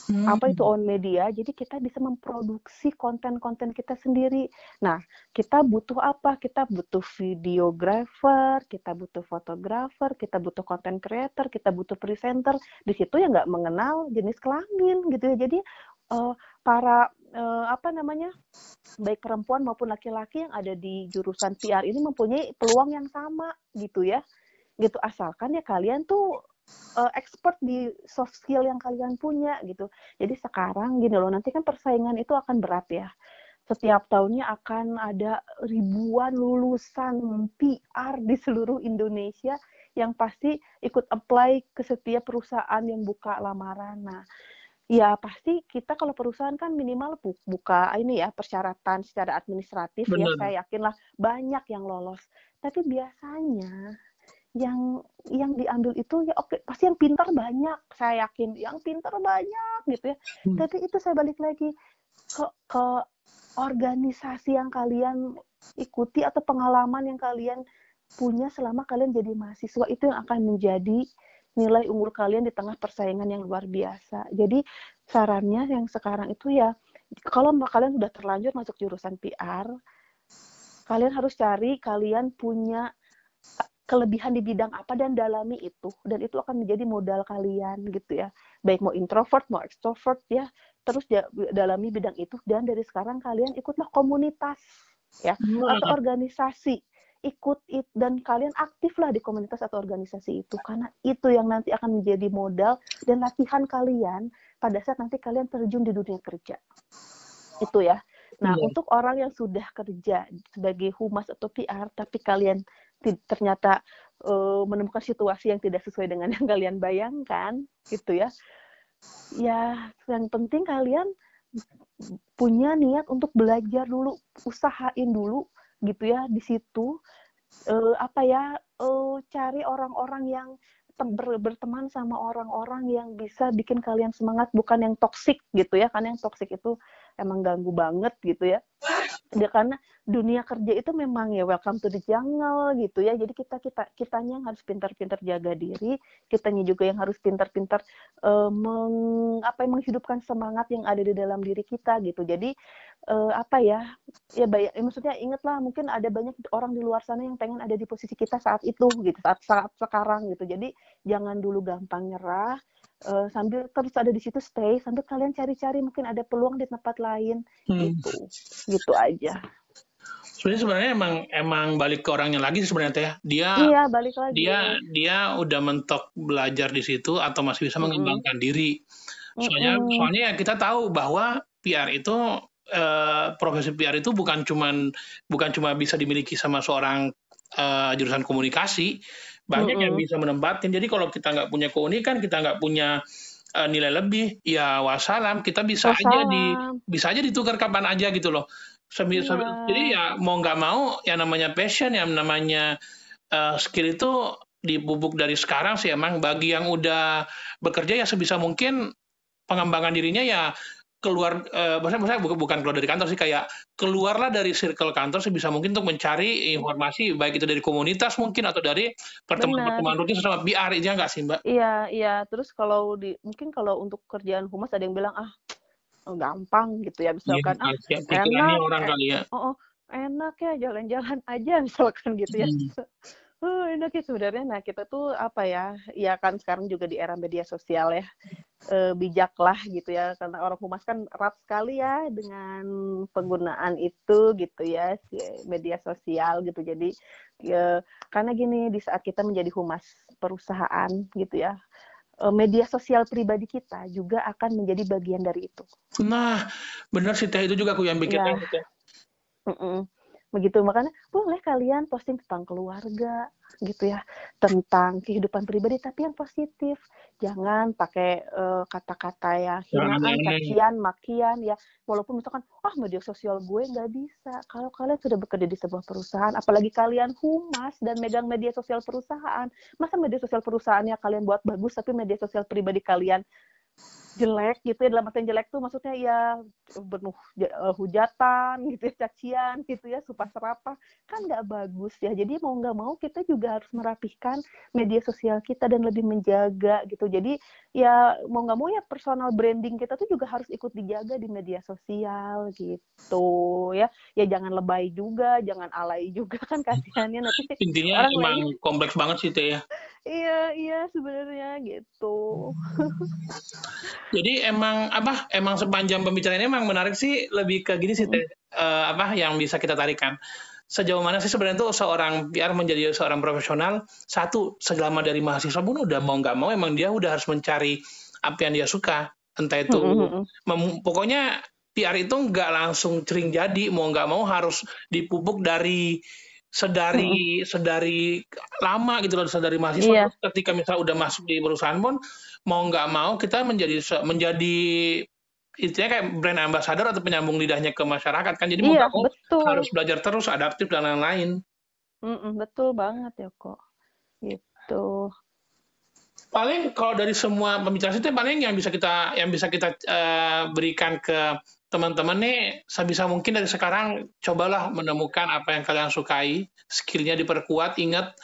Hmm. Apa itu own media? Jadi kita bisa memproduksi konten-konten kita sendiri. Nah, kita butuh apa? Kita butuh videographer, kita butuh fotografer, kita butuh content creator, kita butuh presenter. Di situ ya nggak mengenal jenis kelamin gitu ya. Jadi uh, para uh, apa namanya baik perempuan maupun laki-laki yang ada di jurusan PR ini mempunyai peluang yang sama gitu ya. Gitu asalkan ya kalian tuh uh, expert di soft skill yang kalian punya gitu. Jadi sekarang gini loh nanti kan persaingan itu akan berat ya. Setiap tahunnya akan ada ribuan lulusan PR di seluruh Indonesia yang pasti ikut apply ke setiap perusahaan yang buka lamaran. Nah, ya pasti kita kalau perusahaan kan minimal buka ini ya persyaratan secara administratif ya, Benar. ya saya yakinlah banyak yang lolos tapi biasanya yang yang diambil itu ya oke pasti yang pintar banyak saya yakin yang pintar banyak gitu ya hmm. tapi itu saya balik lagi ke ke organisasi yang kalian ikuti atau pengalaman yang kalian punya selama kalian jadi mahasiswa itu yang akan menjadi nilai unggul kalian di tengah persaingan yang luar biasa. Jadi sarannya yang sekarang itu ya kalau kalian sudah terlanjur masuk jurusan PR, kalian harus cari kalian punya kelebihan di bidang apa dan dalami itu. Dan itu akan menjadi modal kalian gitu ya. Baik mau introvert mau extrovert ya terus dalami bidang itu. Dan dari sekarang kalian ikutlah komunitas ya atau organisasi ikut it, dan kalian aktiflah di komunitas atau organisasi itu karena itu yang nanti akan menjadi modal dan latihan kalian pada saat nanti kalian terjun di dunia kerja. Itu ya. Nah yeah. untuk orang yang sudah kerja sebagai humas atau PR tapi kalian ternyata uh, menemukan situasi yang tidak sesuai dengan <laughs> yang kalian bayangkan gitu ya. Ya yang penting kalian punya niat untuk belajar dulu usahain dulu gitu ya di situ uh, apa ya uh, cari orang-orang yang ber, berteman sama orang-orang yang bisa bikin kalian semangat bukan yang toksik gitu ya karena yang toksik itu emang ganggu banget gitu ya ya karena dunia kerja itu memang ya welcome to the jungle gitu ya. Jadi kita kita kitanya yang harus pintar-pintar jaga diri. Kitanya juga yang harus pintar-pintar uh, meng, apa yang menghidupkan semangat yang ada di dalam diri kita gitu. Jadi uh, apa ya ya banyak ya, maksudnya ingatlah mungkin ada banyak orang di luar sana yang pengen ada di posisi kita saat itu gitu saat saat sekarang gitu. Jadi jangan dulu gampang nyerah uh, sambil terus ada di situ stay sambil kalian cari-cari mungkin ada peluang di tempat lain. Hmm. gitu. Gitu aja. Sebenarnya sebenarnya emang emang balik ke orangnya lagi sebenarnya teh. Dia iya balik lagi. dia dia udah mentok belajar di situ atau masih bisa mengembangkan mm -hmm. diri. Soalnya mm -hmm. soalnya ya kita tahu bahwa PR itu eh, profesi PR itu bukan cuman bukan cuma bisa dimiliki sama seorang eh, jurusan komunikasi banyak mm -hmm. yang bisa menempatin jadi kalau kita nggak punya keunikan kita nggak punya uh, nilai lebih ya wassalam kita bisa wassalam. aja di bisa aja ditukar kapan aja gitu loh Sambil, yeah. sambil, jadi ya mau nggak mau yang namanya passion yang namanya uh, skill itu dibubuk dari sekarang sih emang bagi yang udah bekerja ya sebisa mungkin pengembangan dirinya ya keluar uh, maksudnya, maksudnya bukan, bukan keluar dari kantor sih kayak keluarlah dari circle kantor sebisa mungkin untuk mencari informasi baik itu dari komunitas mungkin atau dari pertemuan-pertemuan rutin sama BR itu nggak sih mbak? Iya iya terus kalau di mungkin kalau untuk kerjaan humas ada yang bilang ah gampang gitu ya misalkan ya, ah enak orang kali ya. Oh, oh enak ya jalan-jalan aja <laughs> misalkan gitu ya. Hmm. Oh, enak ya sebenarnya. Nah, kita tuh apa ya? Ya kan sekarang juga di era media sosial ya. E, bijaklah gitu ya karena orang humas kan erat sekali ya dengan penggunaan itu gitu ya media sosial gitu. Jadi ya, karena gini di saat kita menjadi humas perusahaan gitu ya Eh, media sosial pribadi kita juga akan menjadi bagian dari itu. Nah, benar sih teh itu juga aku yang bikin ya. teh. Mm -mm begitu makanya boleh kalian posting tentang keluarga gitu ya. Tentang kehidupan pribadi tapi yang positif. Jangan pakai uh, kata-kata ya hinaan cacian makian ya. Walaupun misalkan ah media sosial gue nggak bisa. Kalau kalian sudah bekerja di sebuah perusahaan apalagi kalian humas dan megang media sosial perusahaan masa media sosial perusahaannya kalian buat bagus tapi media sosial pribadi kalian jelek gitu ya dalam artian jelek tuh maksudnya ya penuh uh, hujatan gitu ya cacian gitu ya supa serapa kan nggak bagus ya jadi mau nggak mau kita juga harus merapihkan media sosial kita dan lebih menjaga gitu. Jadi ya mau nggak mau ya personal branding kita tuh juga harus ikut dijaga di media sosial gitu ya. Ya jangan lebay juga jangan alay juga <laughs> kan kasihannya nanti intinya orang emang lain. kompleks banget sih teh ya. Iya iya sebenarnya gitu <laughs> jadi emang apa emang sepanjang pembicaraan ini emang menarik sih lebih ke gini sih teh uh, apa yang bisa kita tarikan. Sejauh mana sih sebenarnya tuh seorang PR menjadi seorang profesional? Satu selama dari mahasiswa pun udah mau nggak mau emang dia udah harus mencari apa yang dia suka. Entah itu mm -hmm. pokoknya PR itu nggak langsung cering jadi mau nggak mau harus dipupuk dari sedari hmm. sedari lama gitu loh sedari mahasiswa iya. ketika misalnya udah masuk di perusahaan pun mau nggak mau kita menjadi menjadi intinya kayak brand ambassador atau penyambung lidahnya ke masyarakat kan jadi iya, mau betul. harus belajar terus adaptif dan lain-lain Mm-mm, betul banget ya kok gitu paling kalau dari semua pembicaraan itu paling yang bisa kita yang bisa kita uh, berikan ke teman-teman nih sebisa mungkin dari sekarang cobalah menemukan apa yang kalian sukai, skillnya diperkuat. Ingat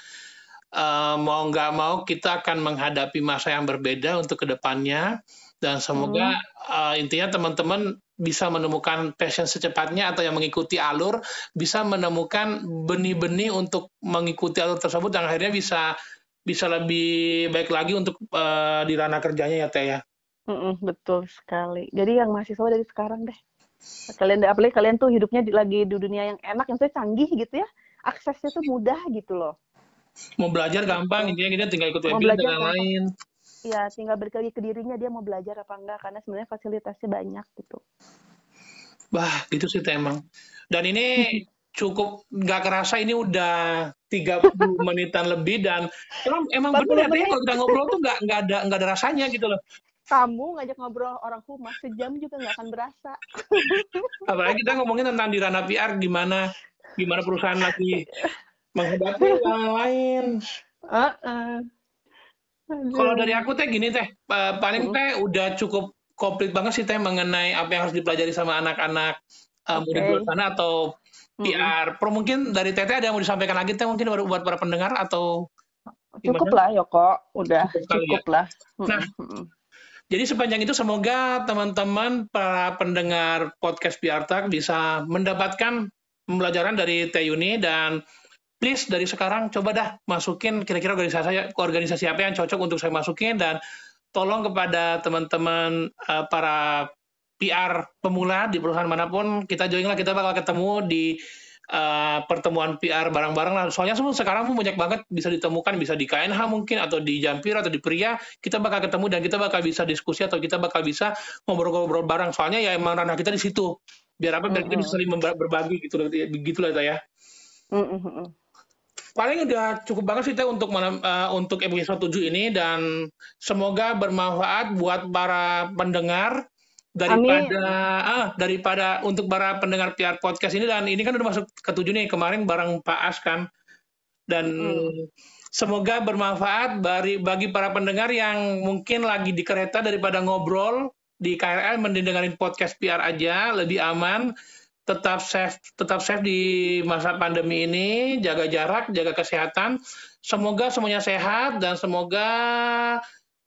uh, mau nggak mau kita akan menghadapi masa yang berbeda untuk ke depannya dan semoga hmm. uh, intinya teman-teman bisa menemukan passion secepatnya atau yang mengikuti alur bisa menemukan benih-benih untuk mengikuti alur tersebut dan akhirnya bisa bisa lebih baik lagi untuk uh, di ranah kerjanya ya Teh ya. Mm-mm, betul sekali. Jadi yang mahasiswa dari sekarang deh. Kalian apalagi kalian tuh hidupnya di, lagi di dunia yang enak, yang saya canggih gitu ya. Aksesnya tuh mudah gitu loh. Mau belajar gampang, intinya kita tinggal ikut webinar dan lain-lain. Iya, tinggal lagi ke dirinya dia mau belajar apa enggak karena sebenarnya fasilitasnya banyak gitu. Bah, gitu sih emang. Dan ini <laughs> cukup nggak kerasa ini udah 30 <laughs> menitan lebih dan emang, emang benar ya kalau kita ngobrol tuh nggak nggak ada nggak ada rasanya gitu loh kamu ngajak ngobrol orang humas sejam juga nggak akan berasa. <laughs> Apalagi kita ngomongin tentang di ranah PR gimana gimana perusahaan lagi menghadapi yang lain. Uh -uh. Kalau dari aku teh gini teh, paling teh udah cukup komplit banget sih teh mengenai apa yang harus dipelajari sama anak-anak uh, muda di luar sana atau PR. Pro mungkin dari Teteh ada yang mau disampaikan lagi teh mungkin buat para pendengar atau Cukup lah Yoko, udah cukup, ya. cukup lah. Nah, jadi sepanjang itu semoga teman-teman para pendengar podcast Biartak bisa mendapatkan pembelajaran dari Teh Yuni dan please dari sekarang coba dah masukin kira-kira organisasi organisasi apa yang cocok untuk saya masukin dan tolong kepada teman-teman uh, para PR pemula di perusahaan mana pun kita join lah kita bakal ketemu di uh, pertemuan PR bareng-bareng lah. Soalnya semua sekarang pun banyak banget bisa ditemukan, bisa di KNH mungkin atau di Jampir atau di Pria, kita bakal ketemu dan kita bakal bisa diskusi atau kita bakal bisa ngobrol-ngobrol bareng. Soalnya ya emang ranah kita di situ. Biar apa? Biar kita bisa saling berbagi gitu begitu lah ya. Paling udah cukup banget sih teh untuk uh, untuk episode 7 ini dan semoga bermanfaat buat para pendengar daripada ah daripada untuk para pendengar PR podcast ini dan ini kan udah masuk ke tujuh nih kemarin bareng Pak As kan? Dan hmm. semoga bermanfaat bagi bagi para pendengar yang mungkin lagi di kereta daripada ngobrol di KRL mendengarin podcast PR aja lebih aman. Tetap safe tetap safe di masa pandemi ini. Jaga jarak jaga kesehatan. Semoga semuanya sehat dan semoga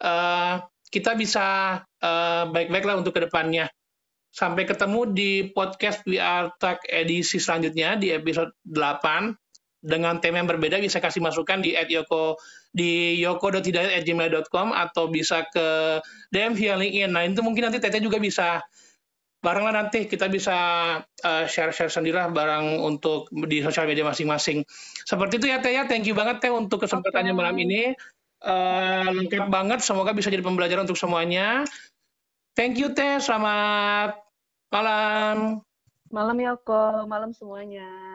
uh, kita bisa uh, baik-baik lah untuk ke depannya. Sampai ketemu di podcast We Are Talk edisi selanjutnya di episode 8 dengan tema yang berbeda bisa kasih masukan di @yoko di yoko.hidayat@gmail.com atau bisa ke DM via LinkedIn. Nah itu mungkin nanti Tete juga bisa bareng lah nanti kita bisa uh, share-share sendirilah barang untuk di sosial media masing-masing. Seperti itu ya Teh ya. Thank you banget Teh untuk kesempatannya okay. malam ini uh, lengkap banget. Semoga bisa jadi pembelajaran untuk semuanya. Thank you Teh. Selamat malam. Malam Yoko. Malam semuanya.